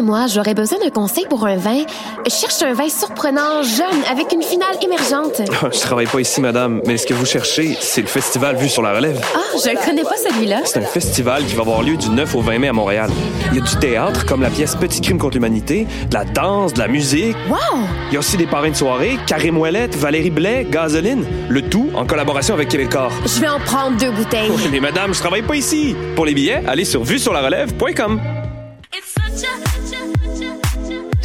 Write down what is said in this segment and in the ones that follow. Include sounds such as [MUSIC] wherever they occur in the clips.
et moi, j'aurais besoin d'un conseil pour un vin. Je cherche un vin surprenant, jeune, avec une finale émergente. Ah, je travaille pas ici, madame, mais ce que vous cherchez, c'est le festival Vue sur la Relève. Ah, je ne connais pas celui-là. C'est un festival qui va avoir lieu du 9 au 20 mai à Montréal. Il y a du théâtre, comme la pièce Petit crime contre l'humanité, de la danse, de la musique. Wow! Il y a aussi des parrains de soirée, Karim Ouellette, Valérie Blais, Gasoline. Le tout en collaboration avec Québecor. Je vais en prendre deux bouteilles. Oui, mais madame, je travaille pas ici. Pour les billets, allez sur vuesurlarelève.com.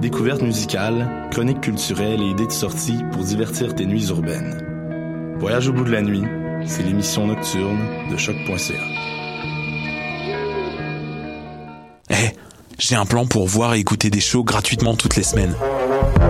Découvertes musicales, chroniques culturelles et idées de sortie pour divertir tes nuits urbaines. Voyage au bout de la nuit, c'est l'émission nocturne de choc.ca. Eh, j'ai un plan pour voir et écouter des shows gratuitement toutes les semaines.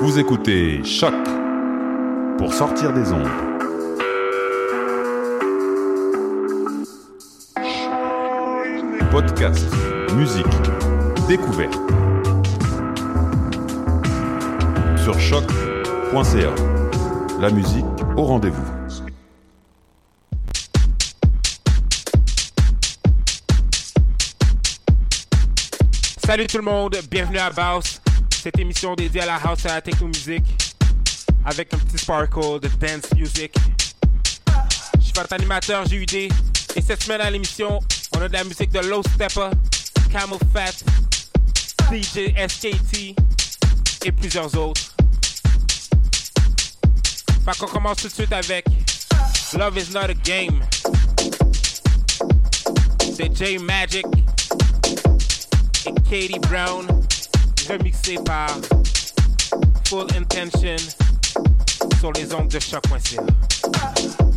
Vous écoutez Choc pour sortir des ondes. Podcast, musique, découverte. Sur choc.ca. La musique au rendez-vous. Salut tout le monde, bienvenue à Baus, cette émission dédiée à la house et à la techno musique avec un petit sparkle de dance music. Je suis votre animateur JUD et cette semaine à l'émission, on a de la musique de Low Stepper, Camel Fat, DJ SKT et plusieurs autres. Fait qu'on commence tout de suite avec Love is not a game de J Magic et Katie Brown, remixé par Full Intention sur les ondes de choc.ca.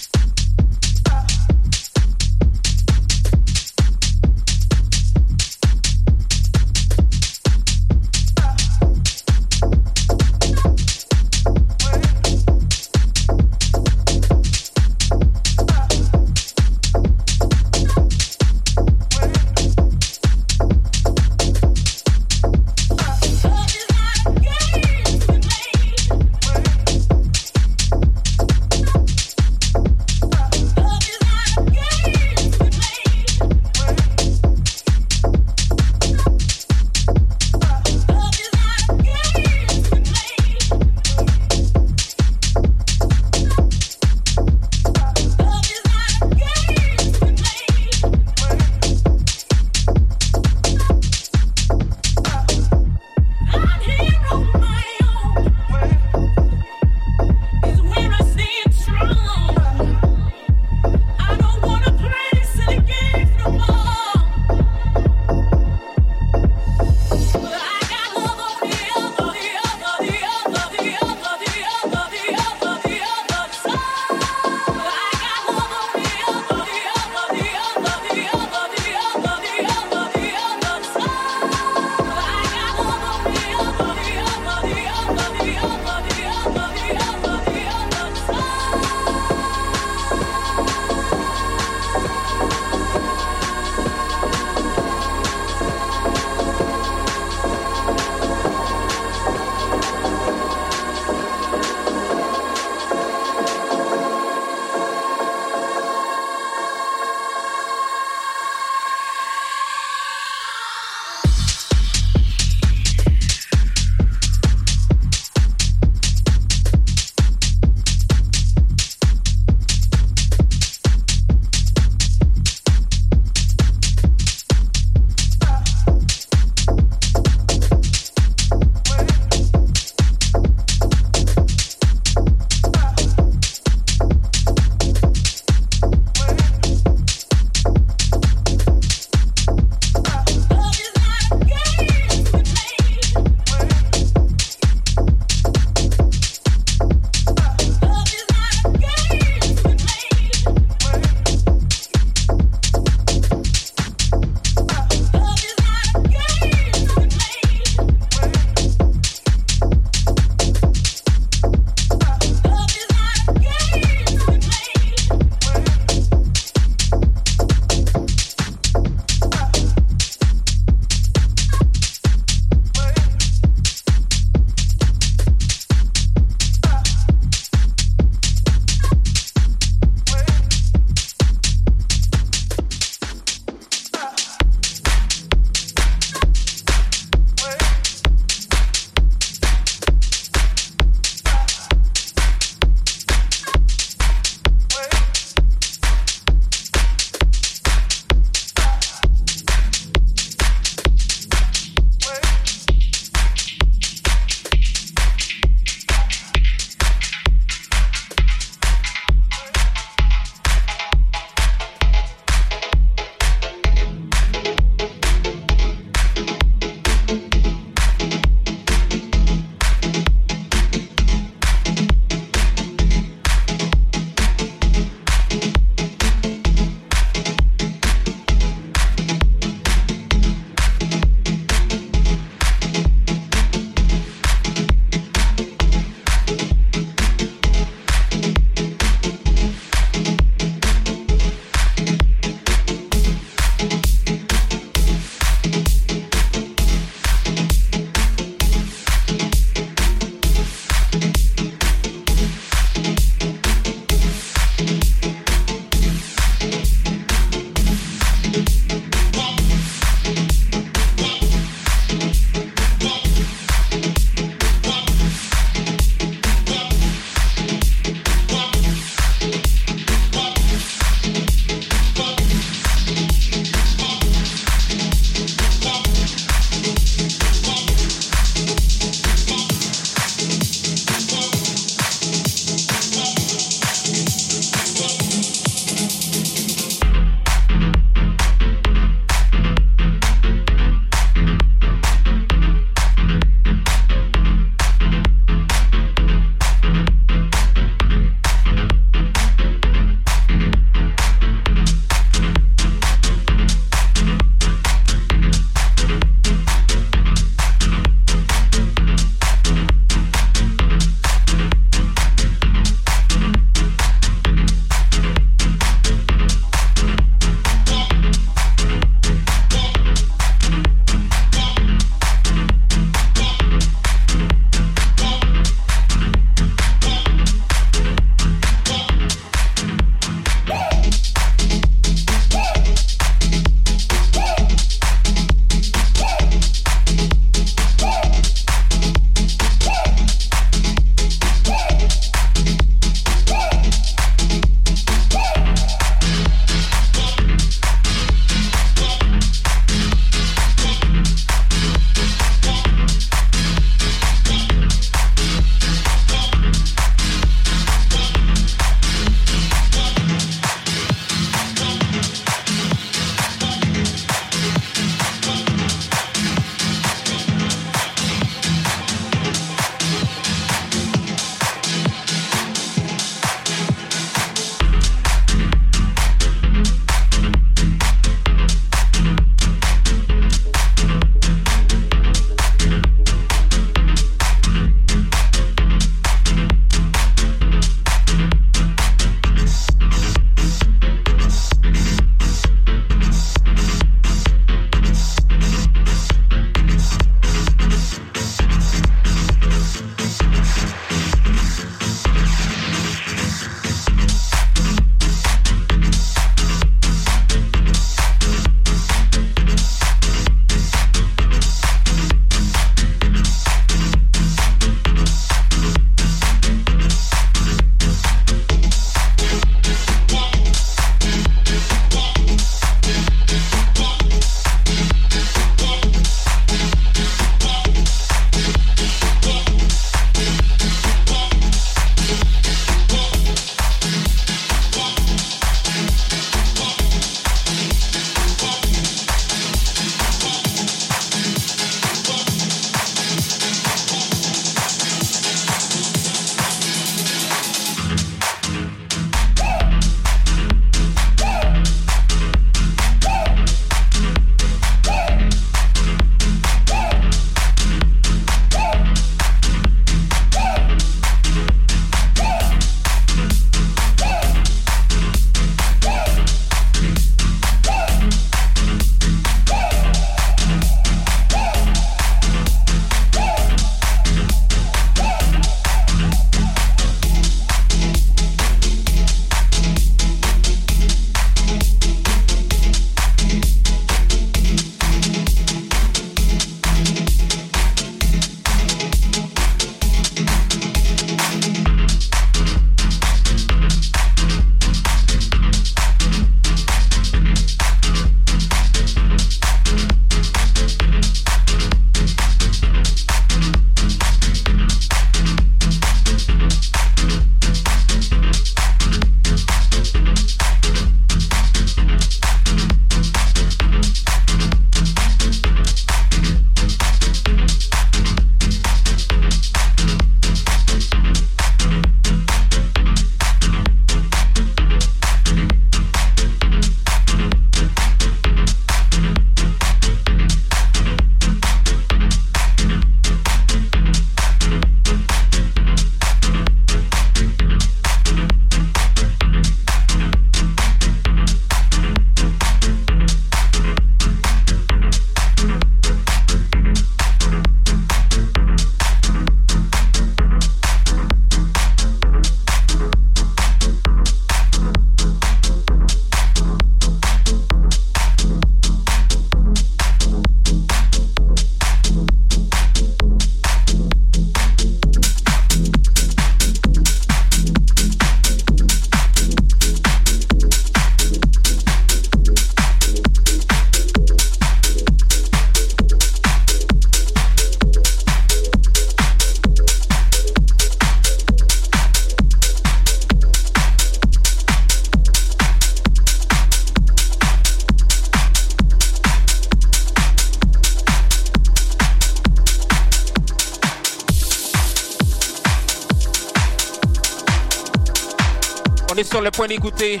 On est sur le point d'écouter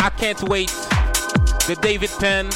I Can't Wait. De David Penn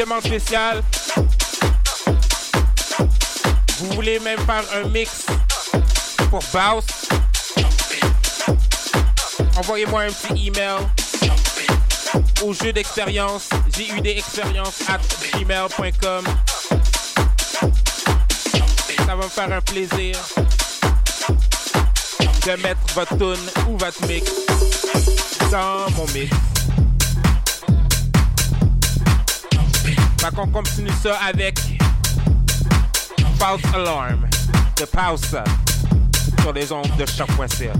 demandes spéciales, vous voulez même faire un mix pour Baus, envoyez-moi un petit email au jeu d'expérience, expérience at gmail.com. Ça va me faire un plaisir de mettre votre tune ou votre mix dans mon mix. Fait qu'on continue ça avec Pulse Alarm de Pause sur les ondes de choc.ca.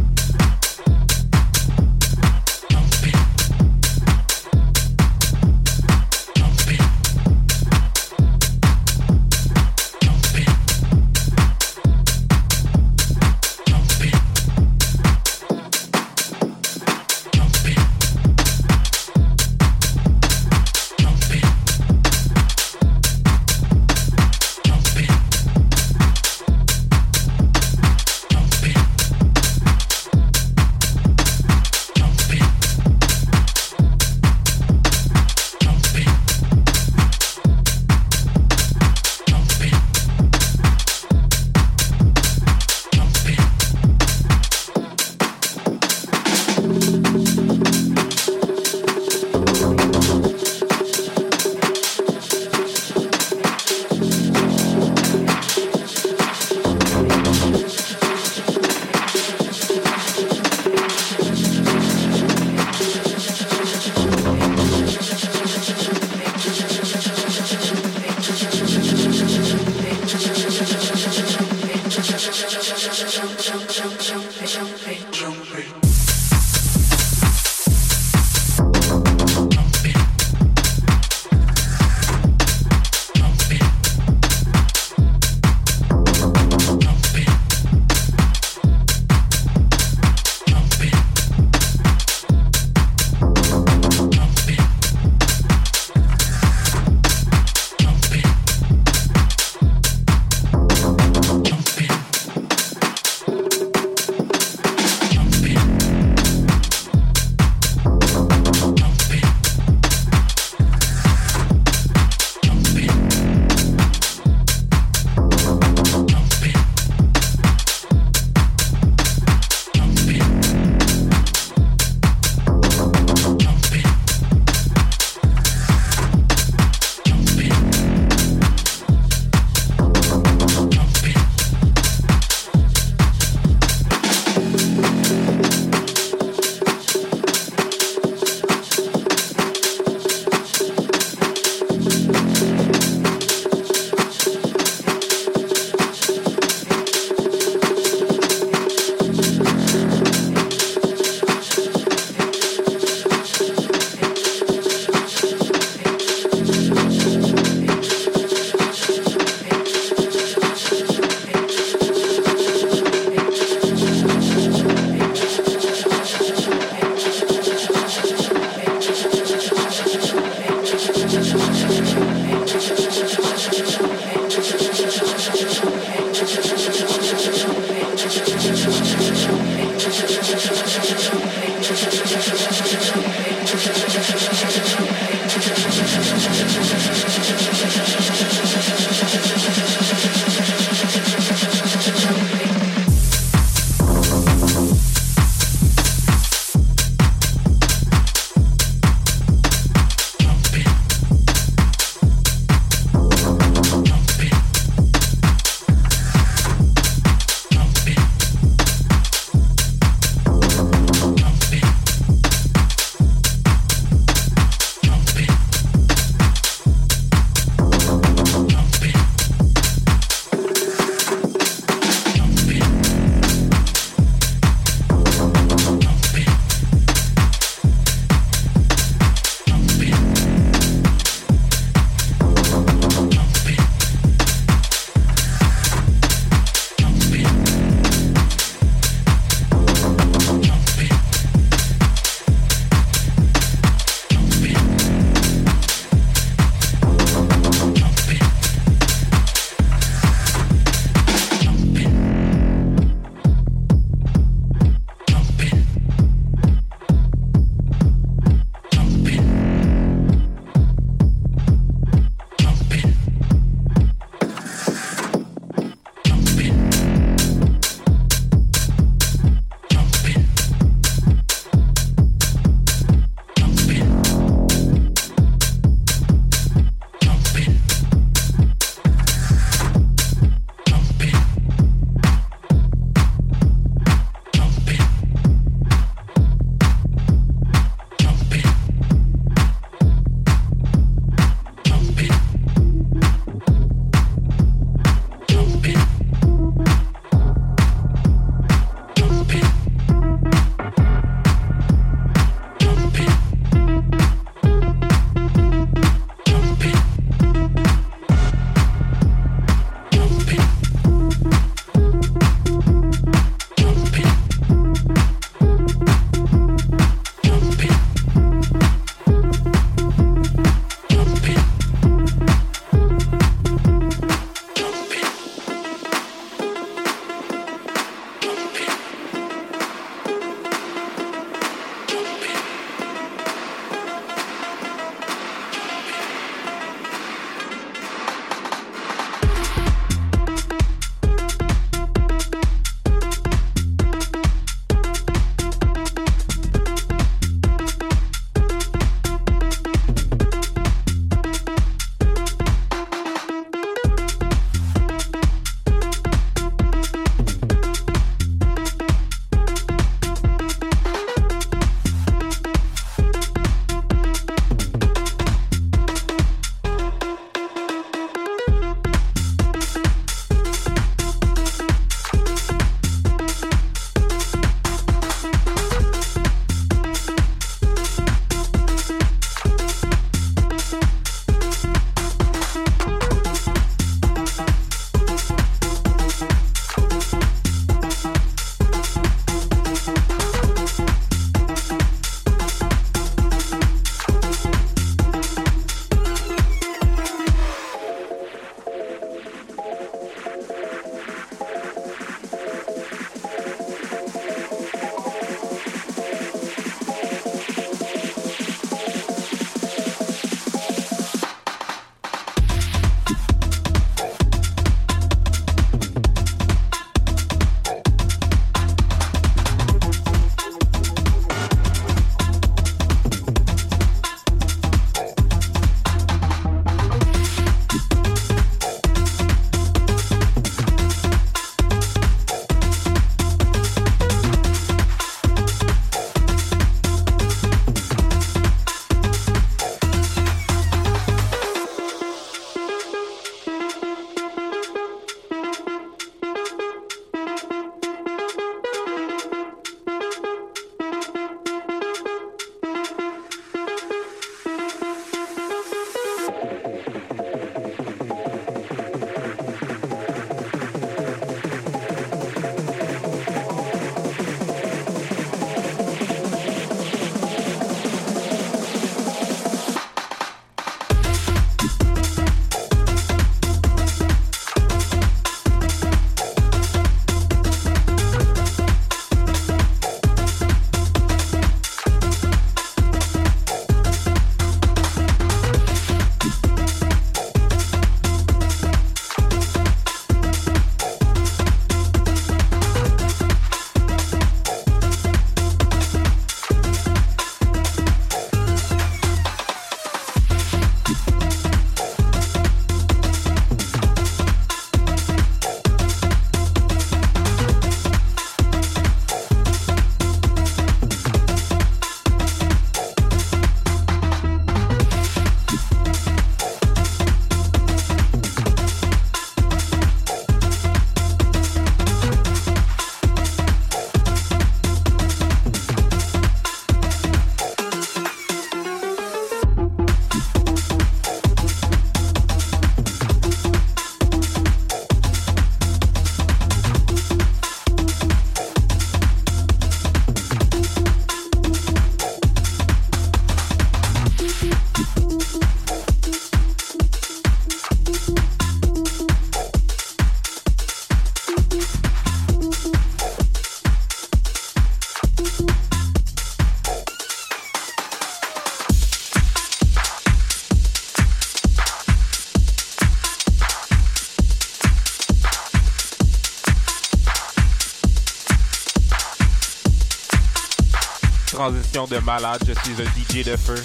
De malade, je suis un DJ de feu.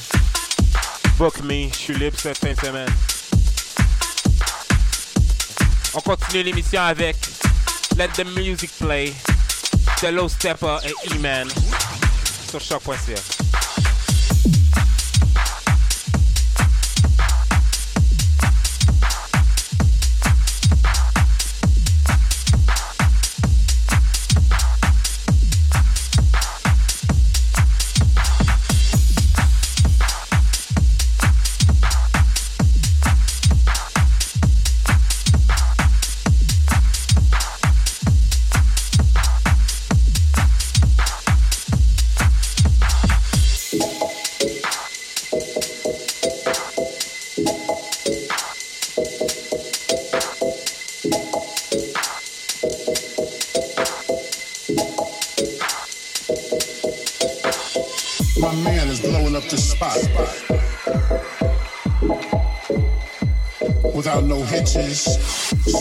Book me, je suis libre cette fin de semaine. On continue l'émission avec Let the Music Play de Low Stepper et E-Man sur choc.ca.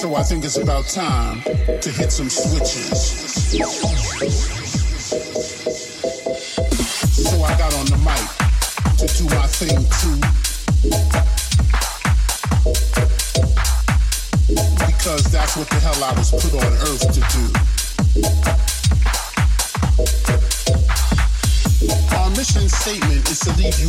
So I think it's about time to hit some switches. So I got on the mic to do my thing too. Because that's what the hell I was put on earth to do. Our mission statement is to leave you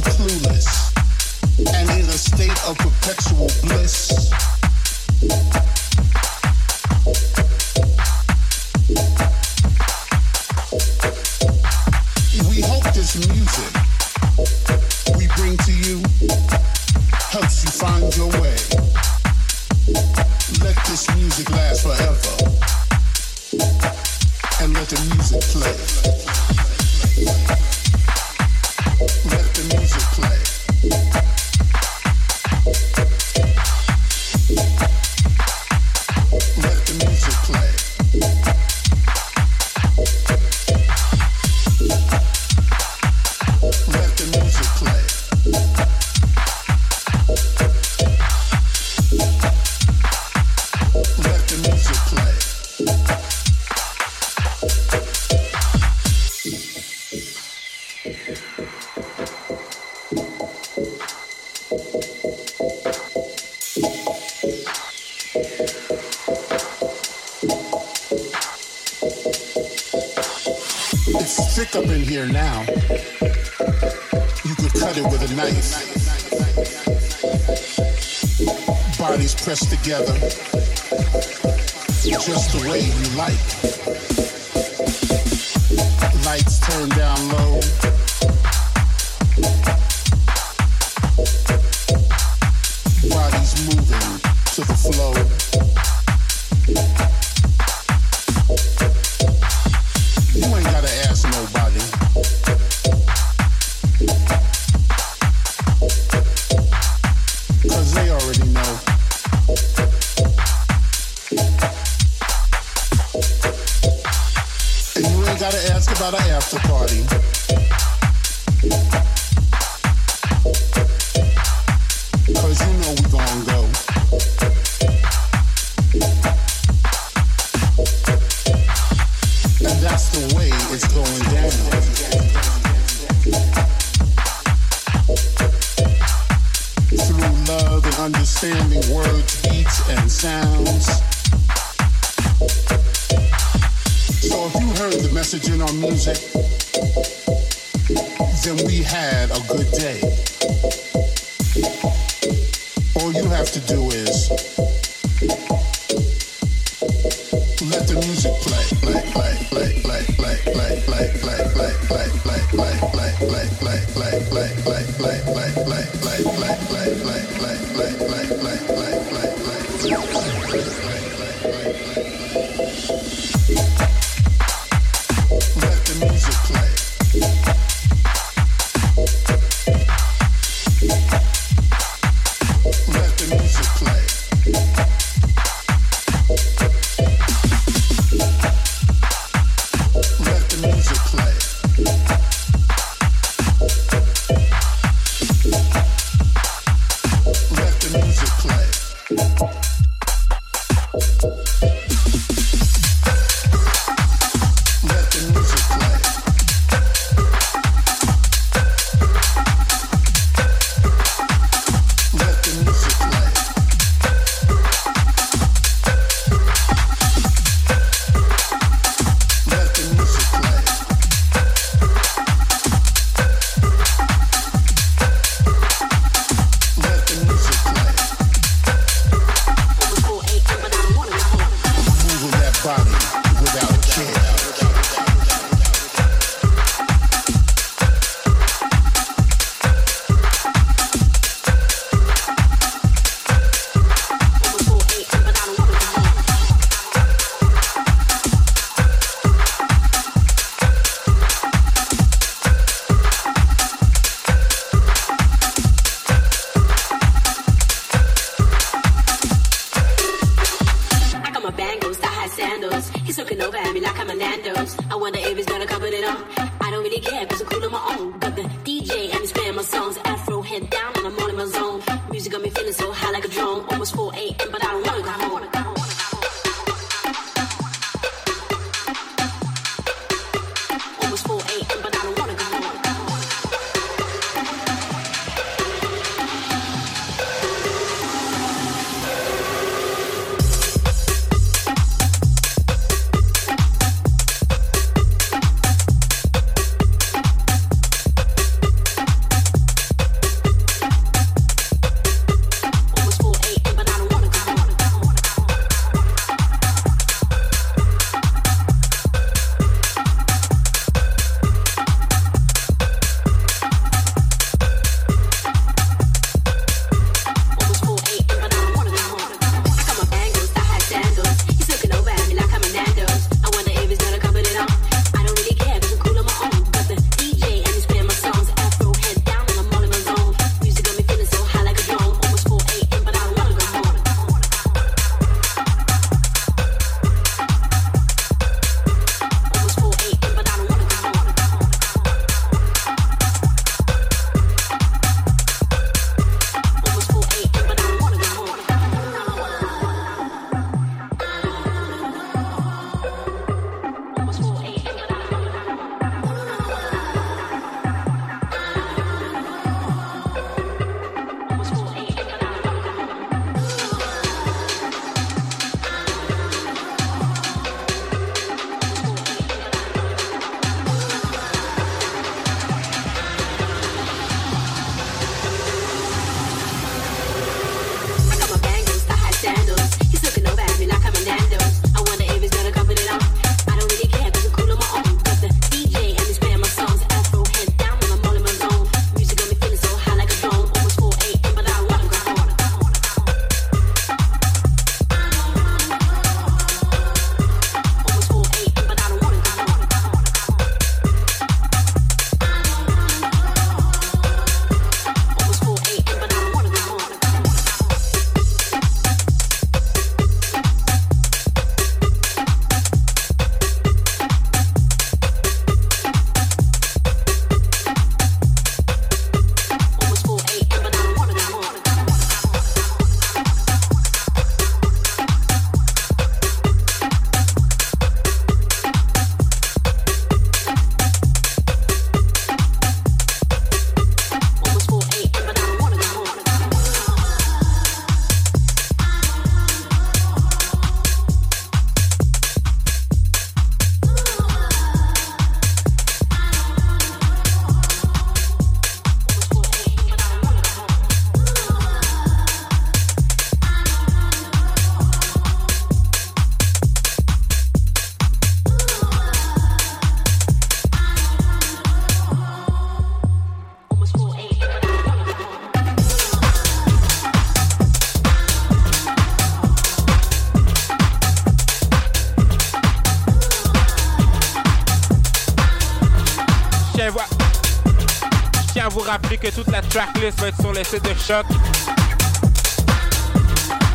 le de Choc.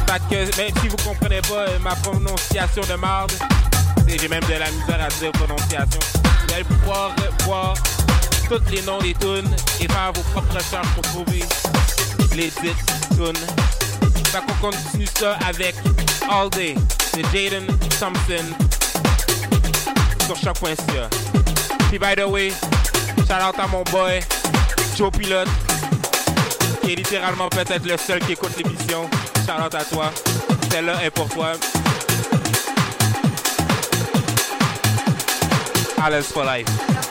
Fait que même si vous comprenez pas euh, ma prononciation de marde, j'ai même de la misère à dire prononciation, vous allez pouvoir euh, voir tous les noms des tunes et faire vos propres recherches pour trouver les dites tunes. Fait qu'on continue ça avec All Day de Jaden Thompson sur choc.ca. Puis by the way, shout out à mon boy Joe Pilote T'es littéralement peut-être le seul qui écoute l'émission. Charlotte à toi. Celle-là est pour toi. Alice for life.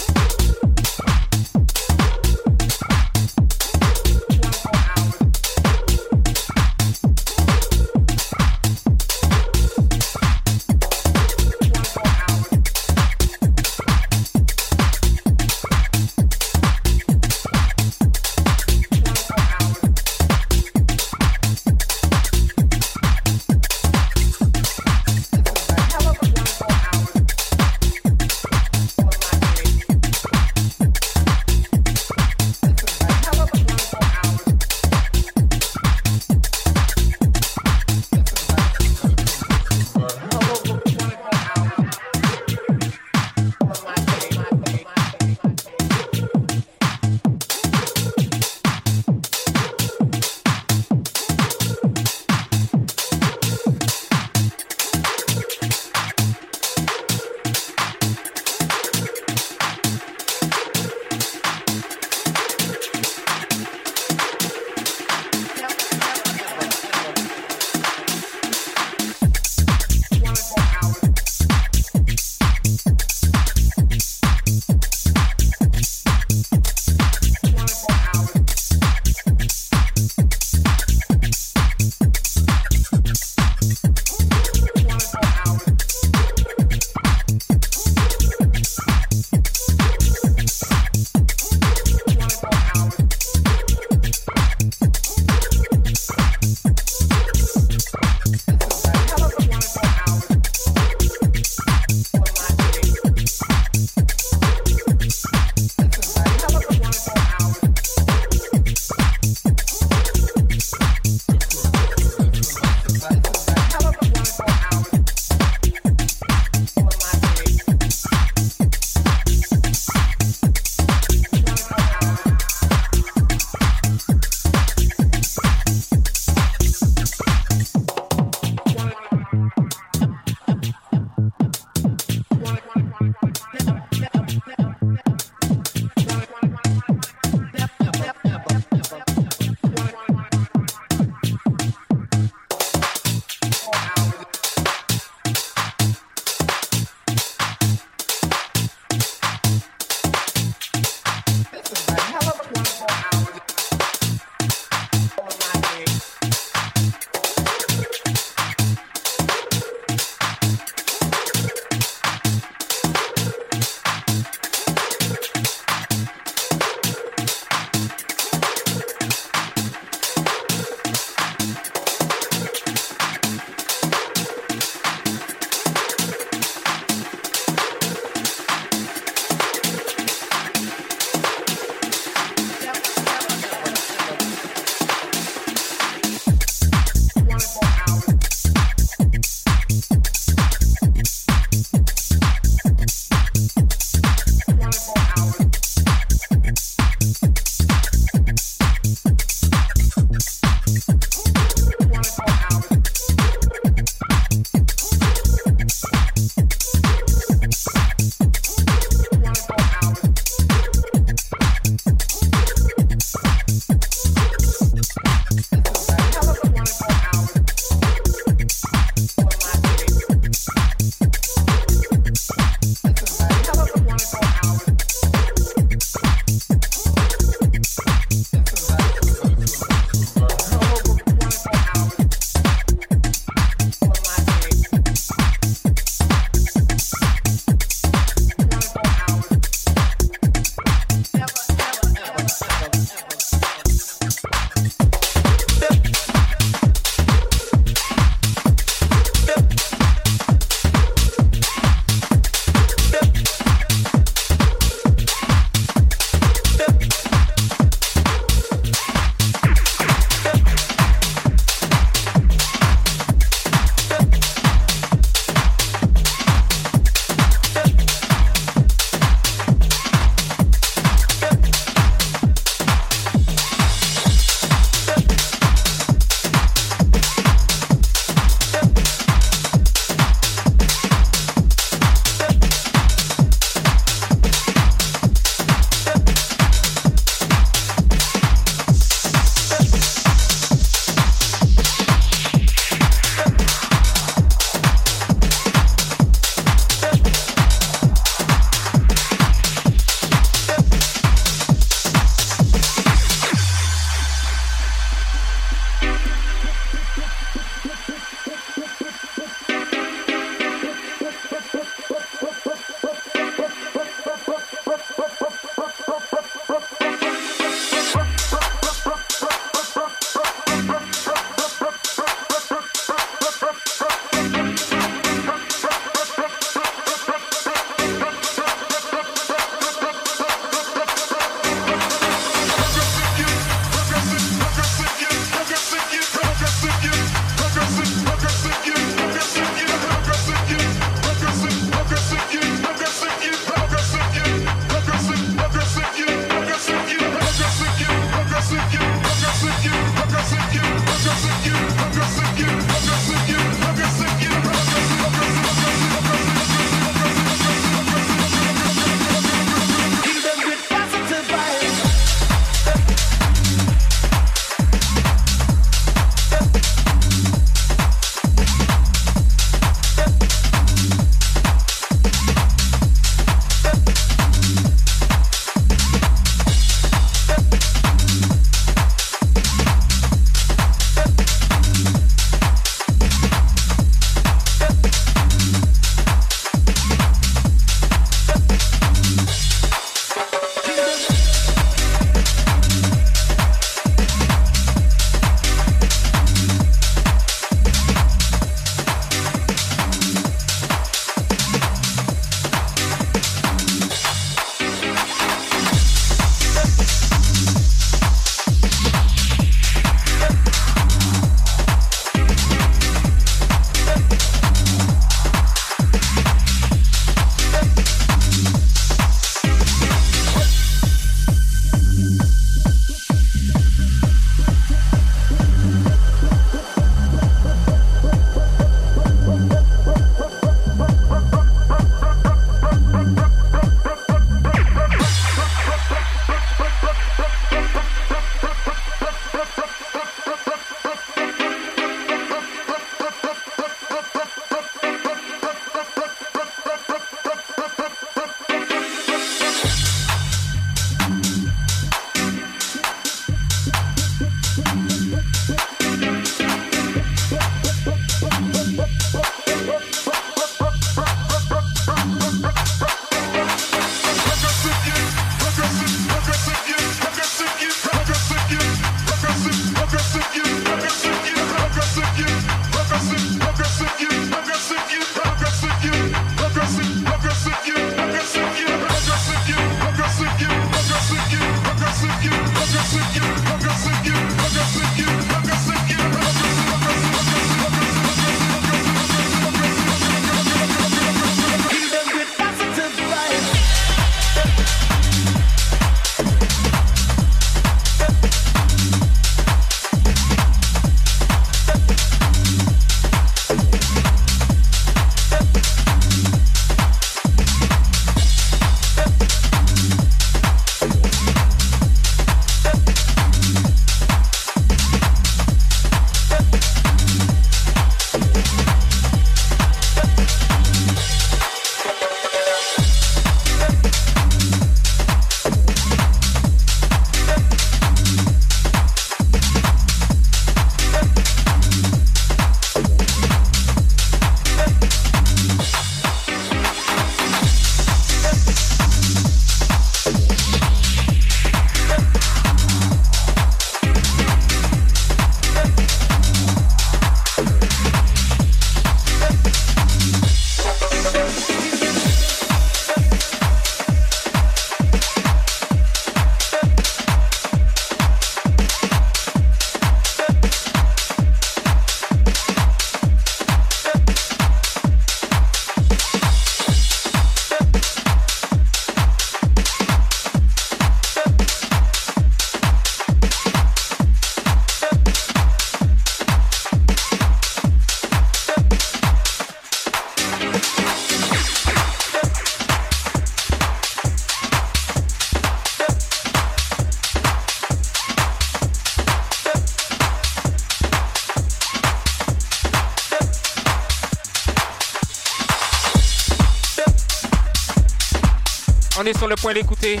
Sur le point d'écouter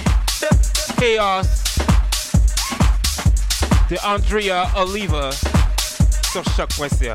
Chaos de Andrea Oliva sur choc.ca.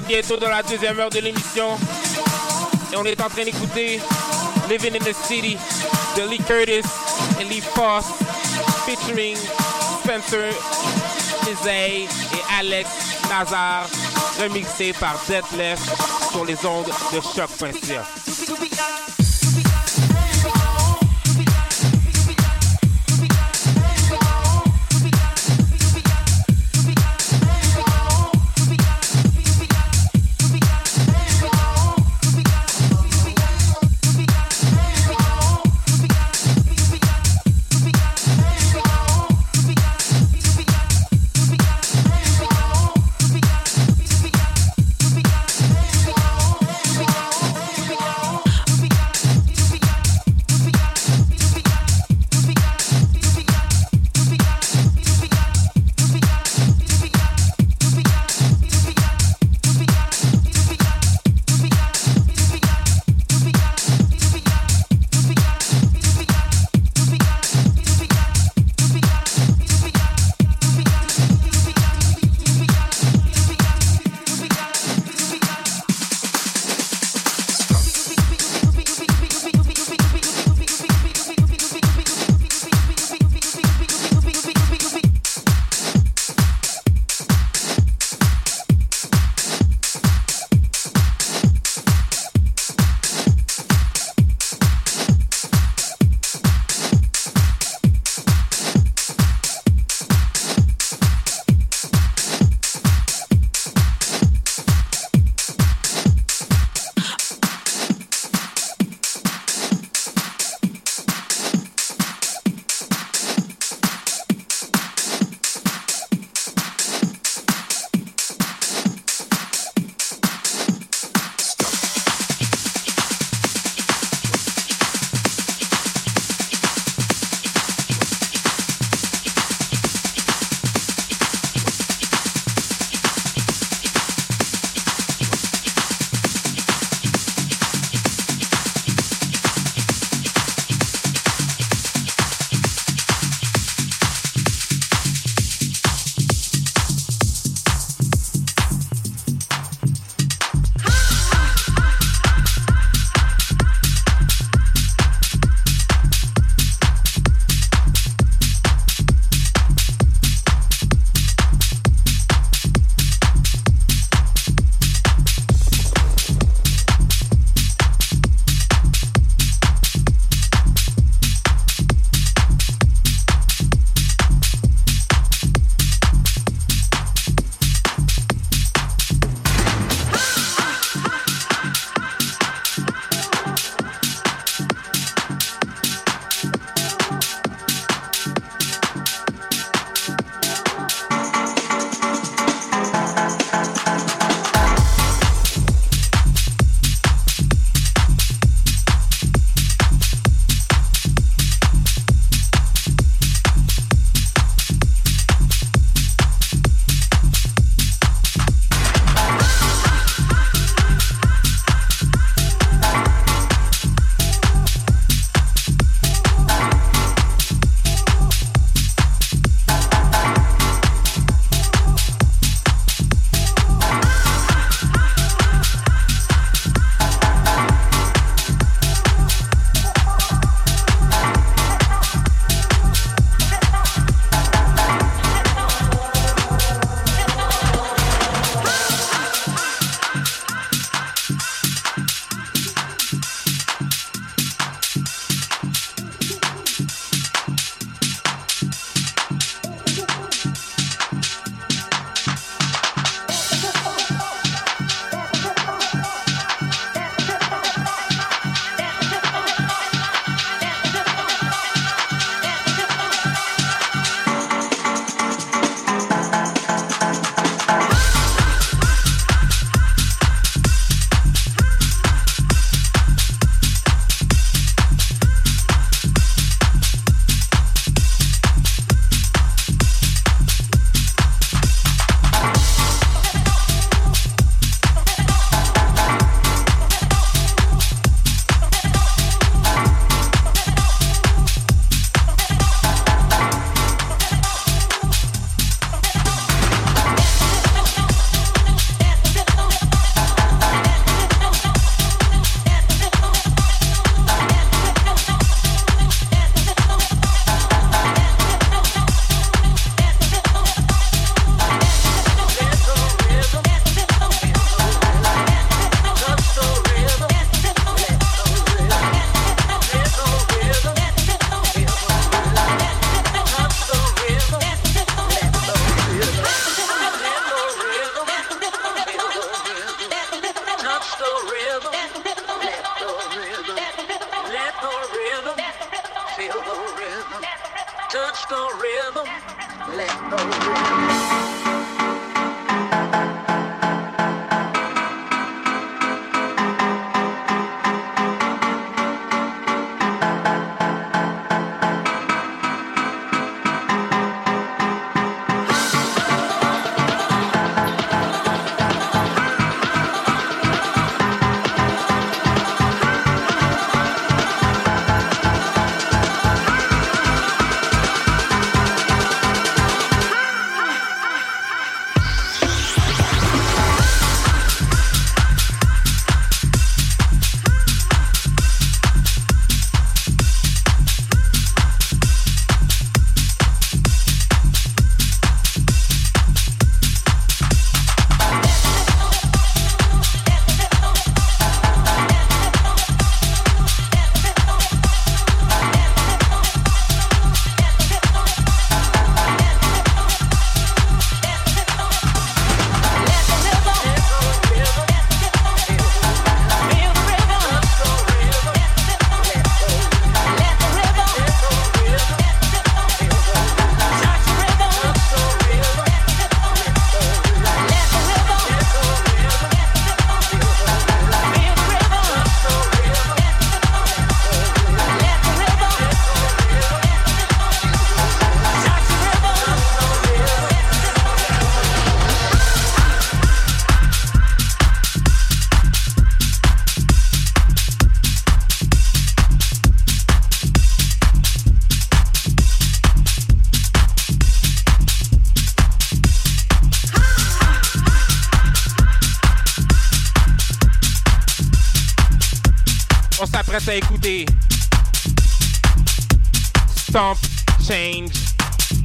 Bientôt dans la deuxième heure de l'émission. Et on est en train d'écouter Living in the City de Lee Curtis et Lee Foss featuring Spencer Izay et Alex Nazar remixé par Detlef sur les ondes de choc.ca.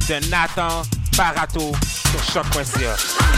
de Nathan Barato sur choc.ca.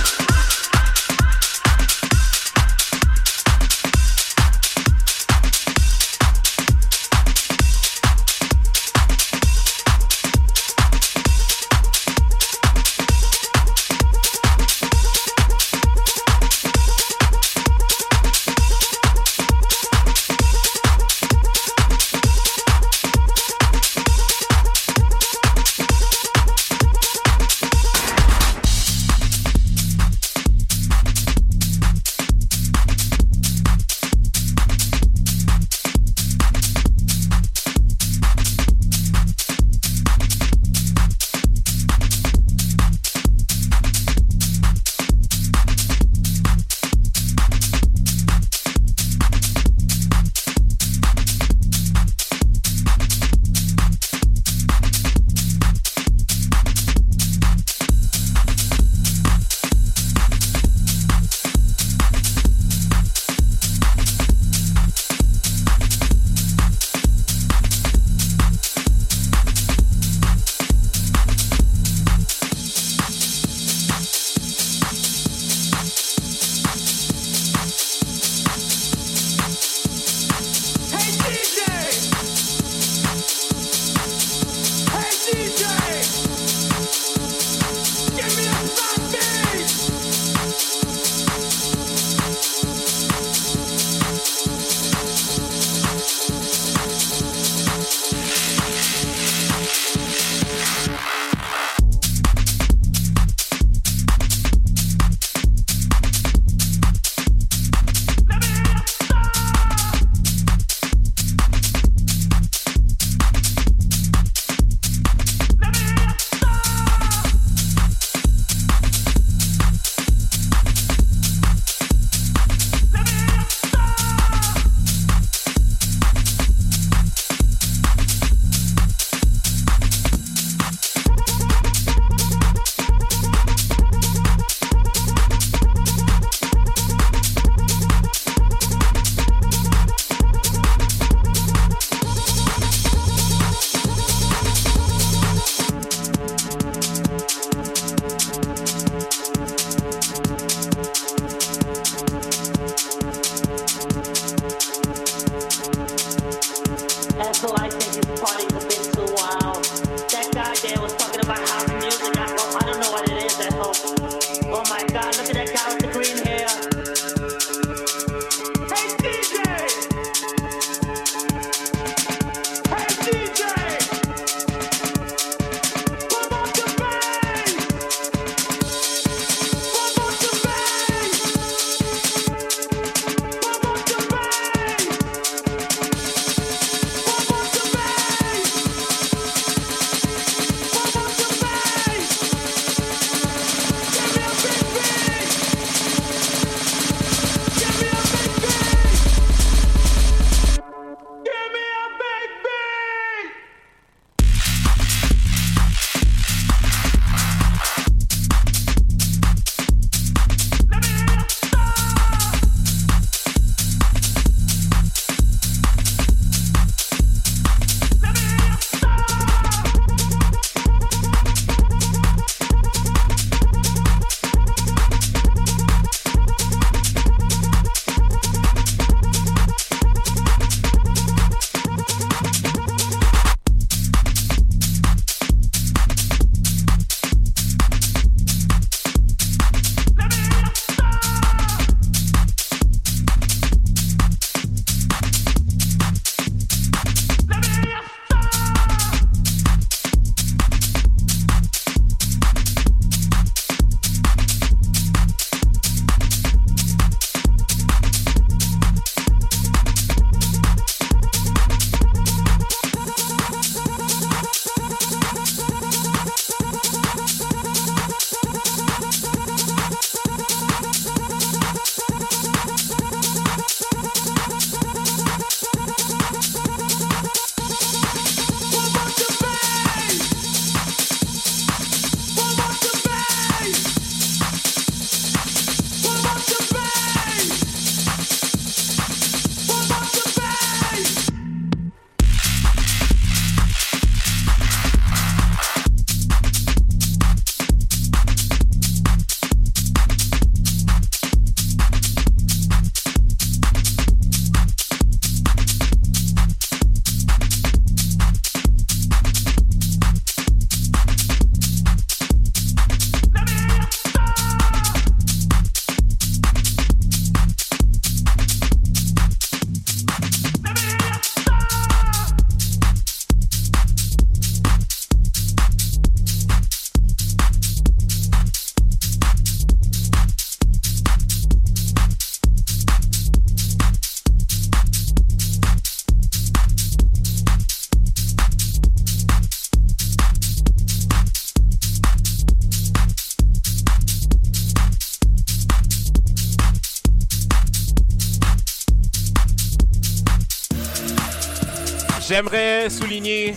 J'aimerais souligner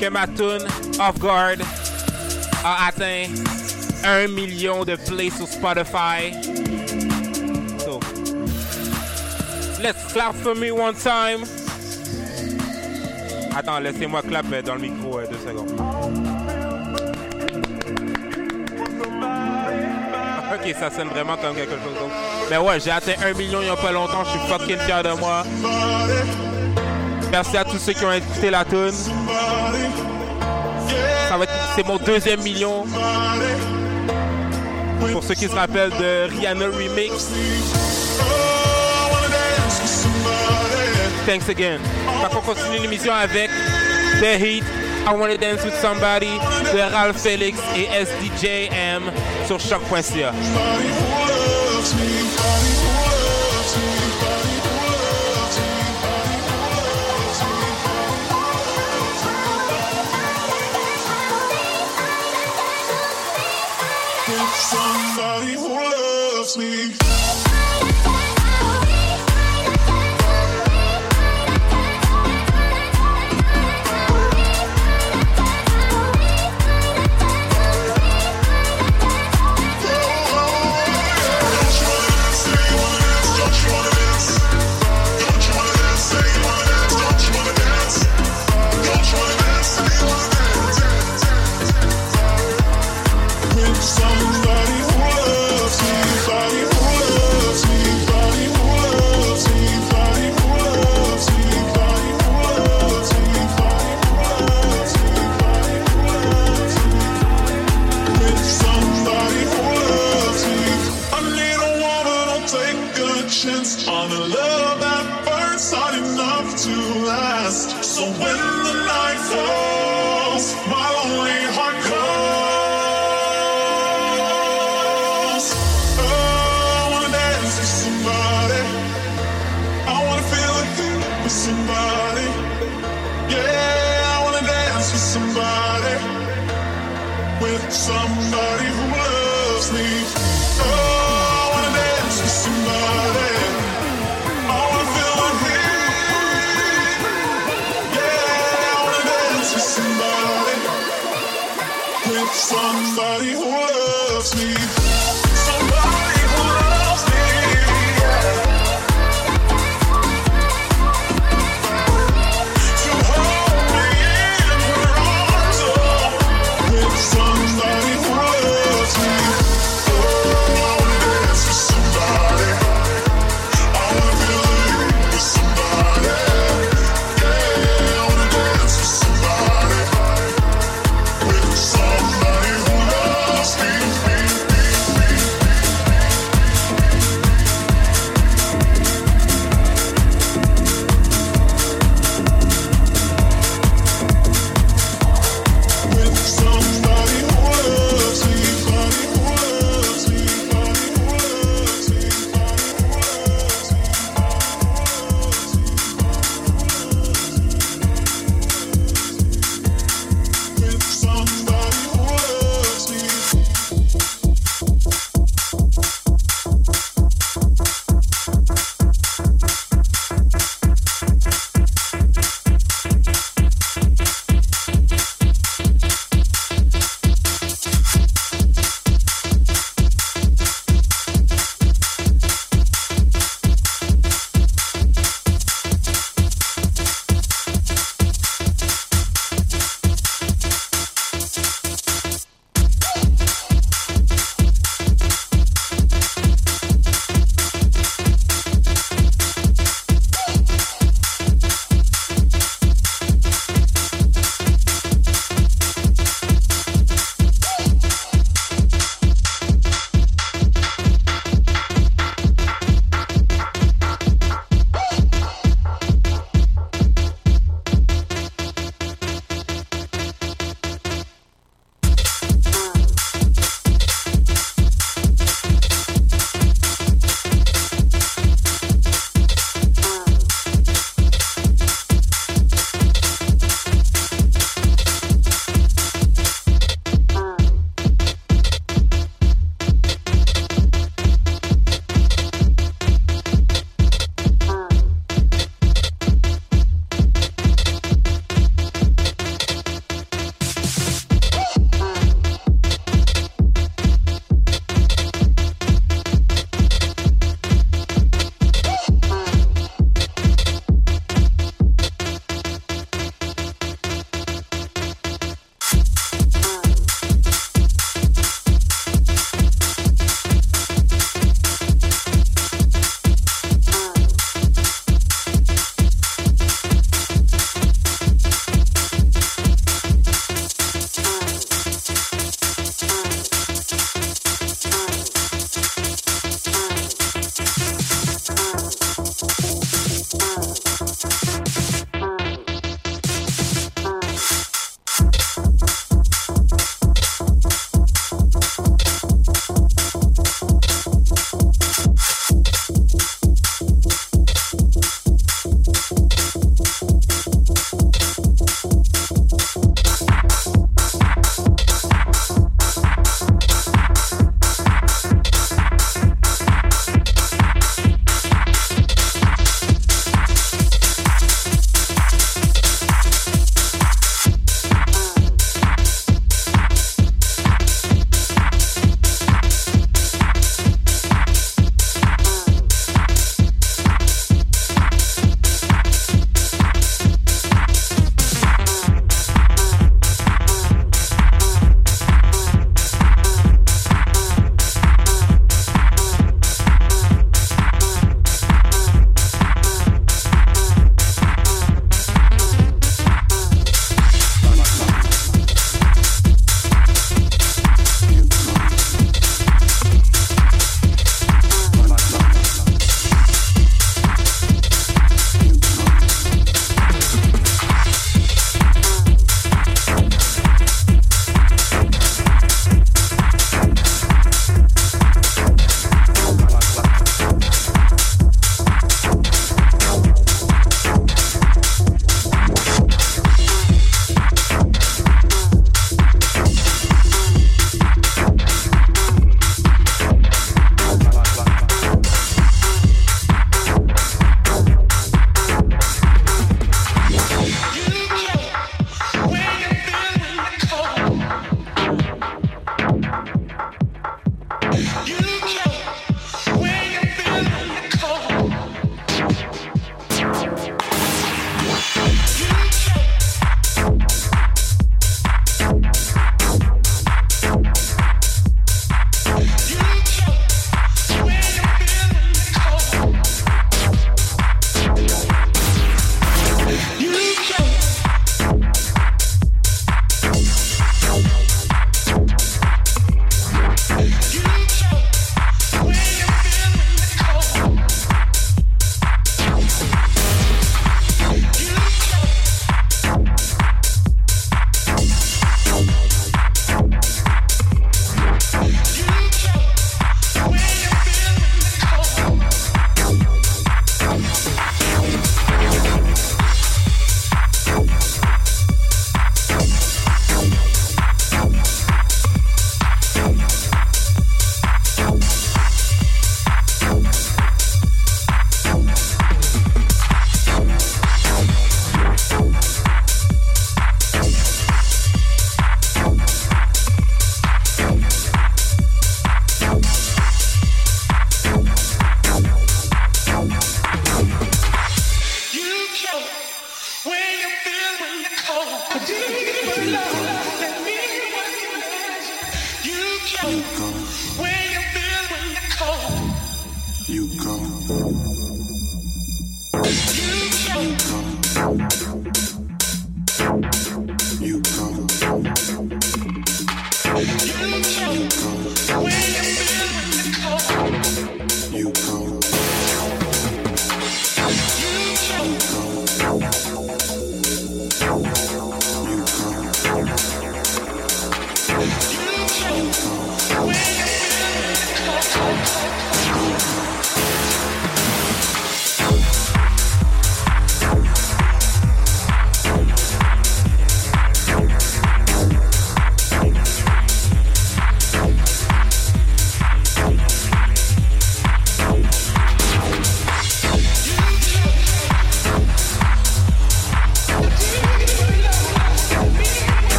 que ma tune Off Guard a atteint 1 million de plays sur Spotify. Let's clap for me one time. Attends, laissez-moi clap euh, dans le micro euh, deux secondes. [LAUGHS] Ok, ça sonne vraiment comme quelque chose d'autre. Mais ouais, j'ai atteint 1 million il y a pas longtemps. Je suis fucking fier de moi. Merci à tous ceux qui ont écouté la tune. Va c'est mon deuxième million. Pour ceux qui se rappellent de Rihanna Remix. Thanks again. Fait qu'on continue l'émission avec The Heat, I Wanna Dance With Somebody de Ralph Felix et SDJM sur choc.ca. Somebody who loves me.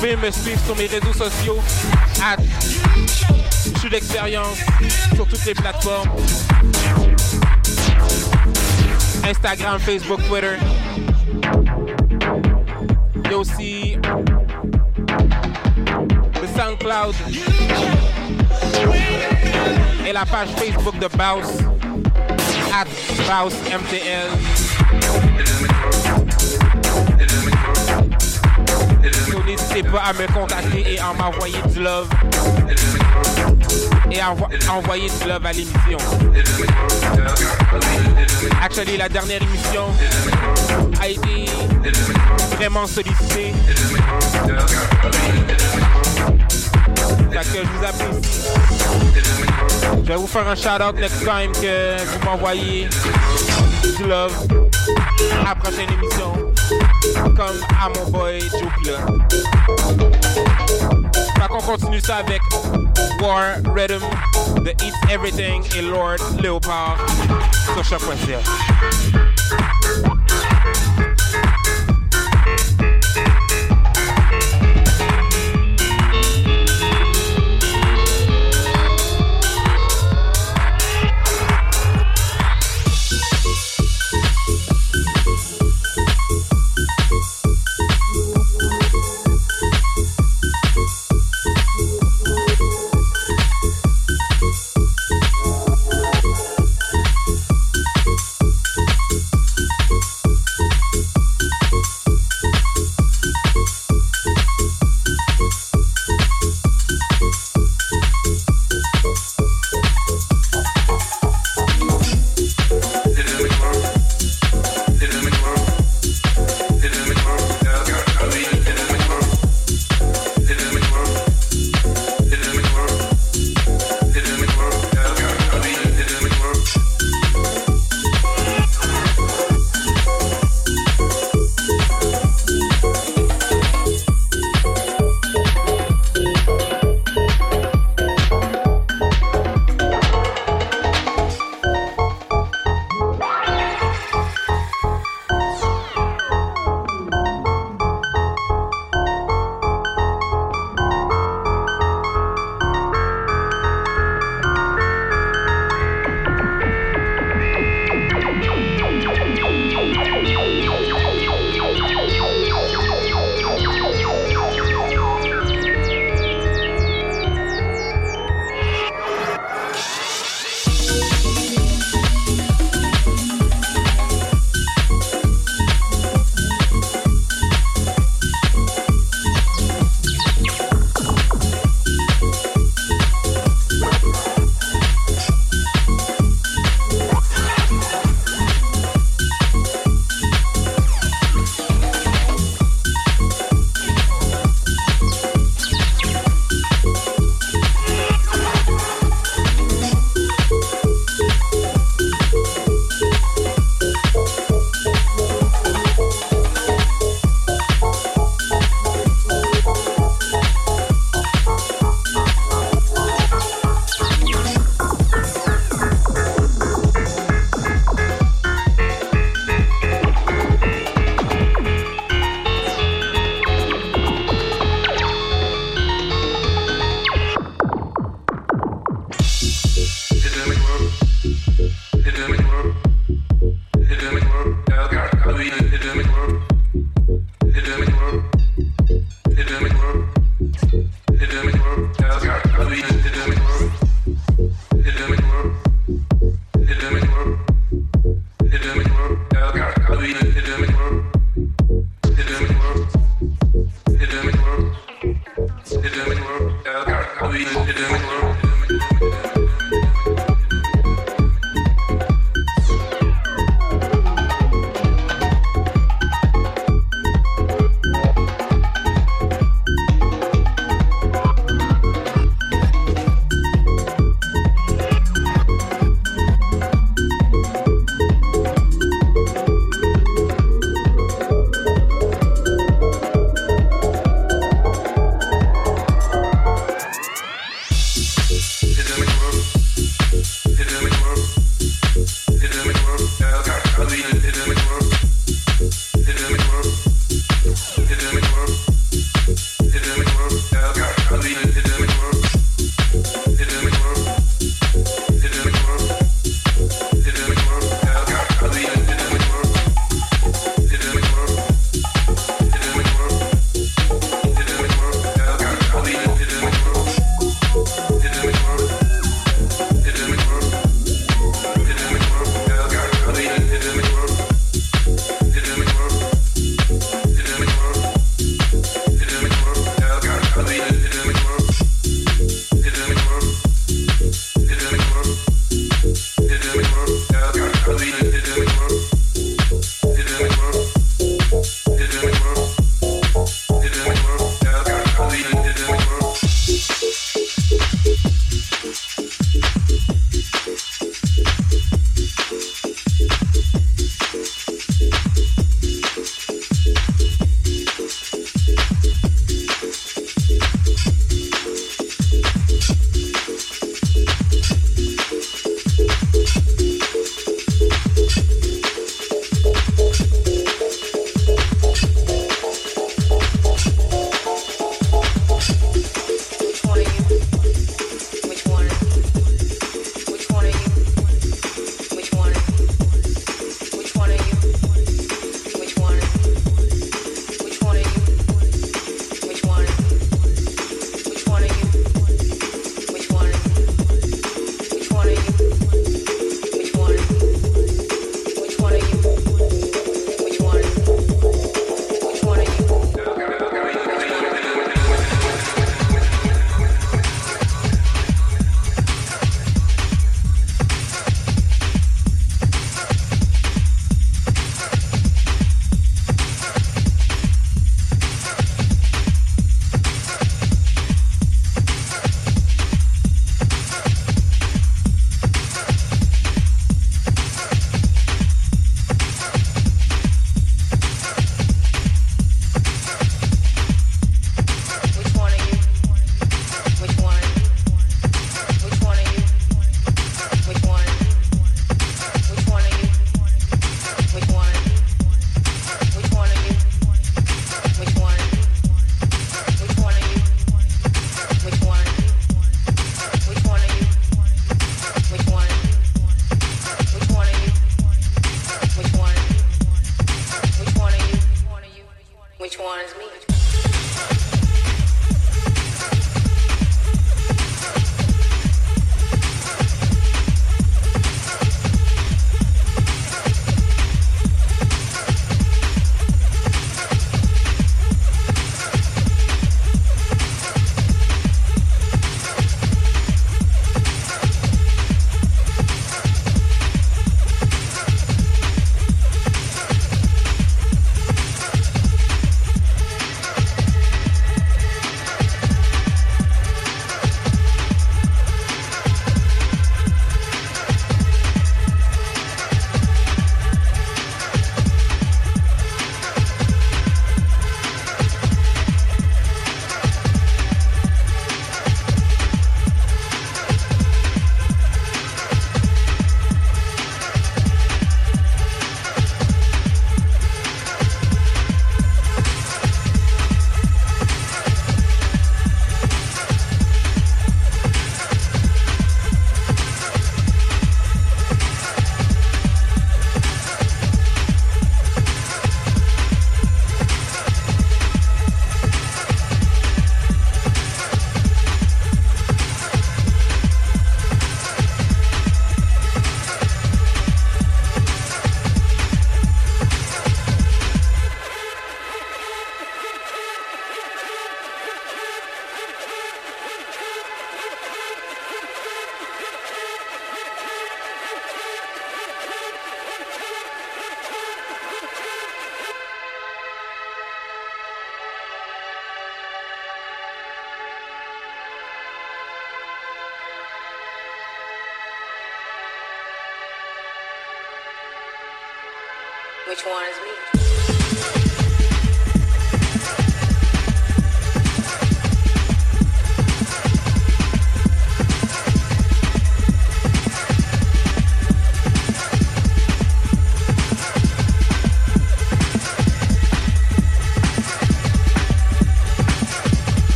Pouvez me suivre sur mes réseaux sociaux. À Je suis d'expérience sur toutes les plateformes. Instagram, Facebook, Twitter. Il y a aussi le SoundCloud et la page Facebook de Baus at Baus MTL. N'hésitez pas à me contacter et à m'envoyer du love. Et à envo- à envoyer du love à l'émission. Actually, la dernière émission a été vraiment sollicitée. Fait que je vous apprécie. Je vais vous faire un shout-out next time que vous m'envoyez du love à la prochaine émission. Comme à mon boy Pila. Fait qu'on continue ça avec War Rhythm, The Eat Everything et Lord Leopard sur choc.ca. Yes,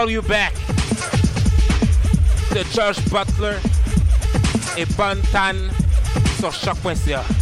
call you back. The Church Butler et Bantan sur choc.ca.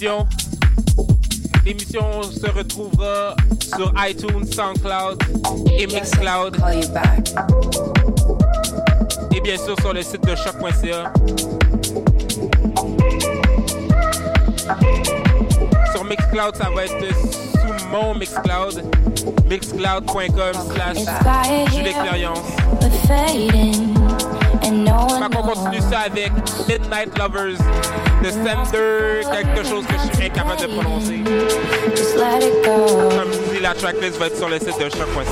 l'émission, l'émission se retrouvera sur iTunes, SoundCloud et Mixcloud. Et bien sûr sur le site de choc.ca. Sur Mixcloud, ça va être sous mon Mixcloud. Mixcloud.com slash Jules Expérience. Fait qu'on continue ça avec Midnight Lovers de Sender, quelque chose que je suis incapable de prononcer. Comme je dis, la tracklist va être sur le site de choc.ca.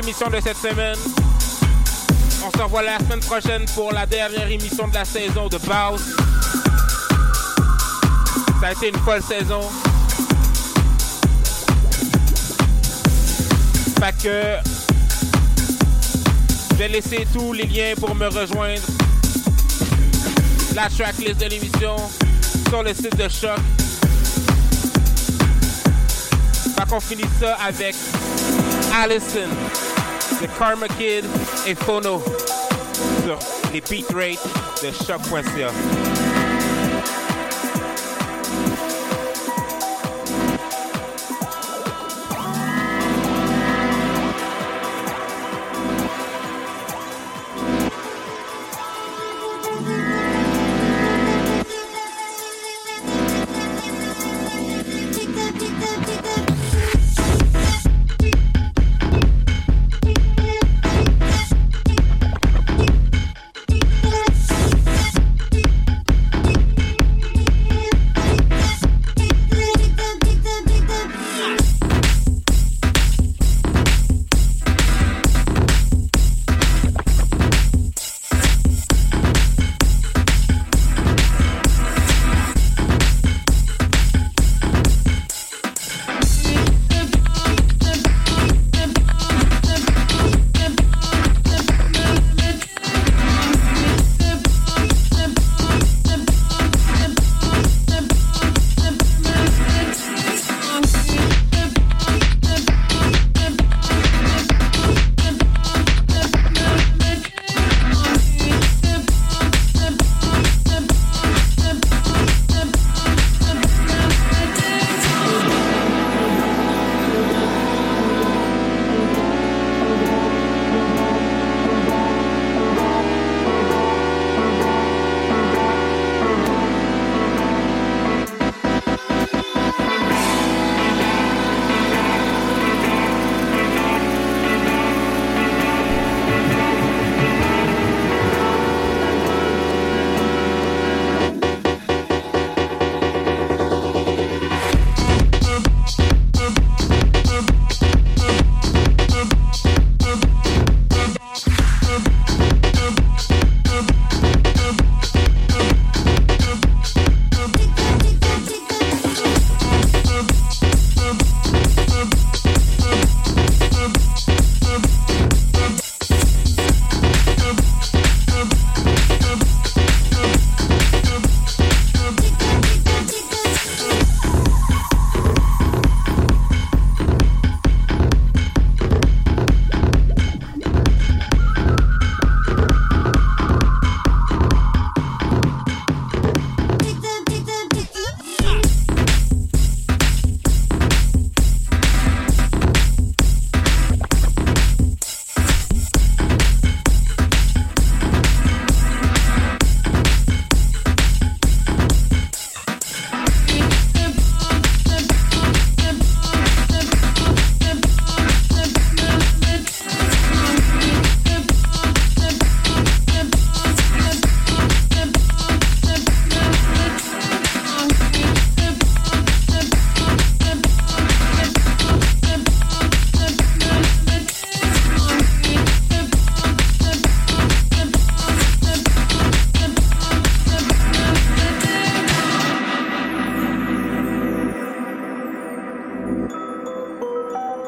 l'émission de cette semaine. On se revoit la semaine prochaine pour la dernière émission de la saison de Baus. Ça a été une folle saison. Fait que je vais laisser tous les liens pour me rejoindre. La tracklist de l'émission sur le site de Choc. Fait qu'on finit ça avec Allison, The Karma Kid et Phono sur les beat rates de choc.ca.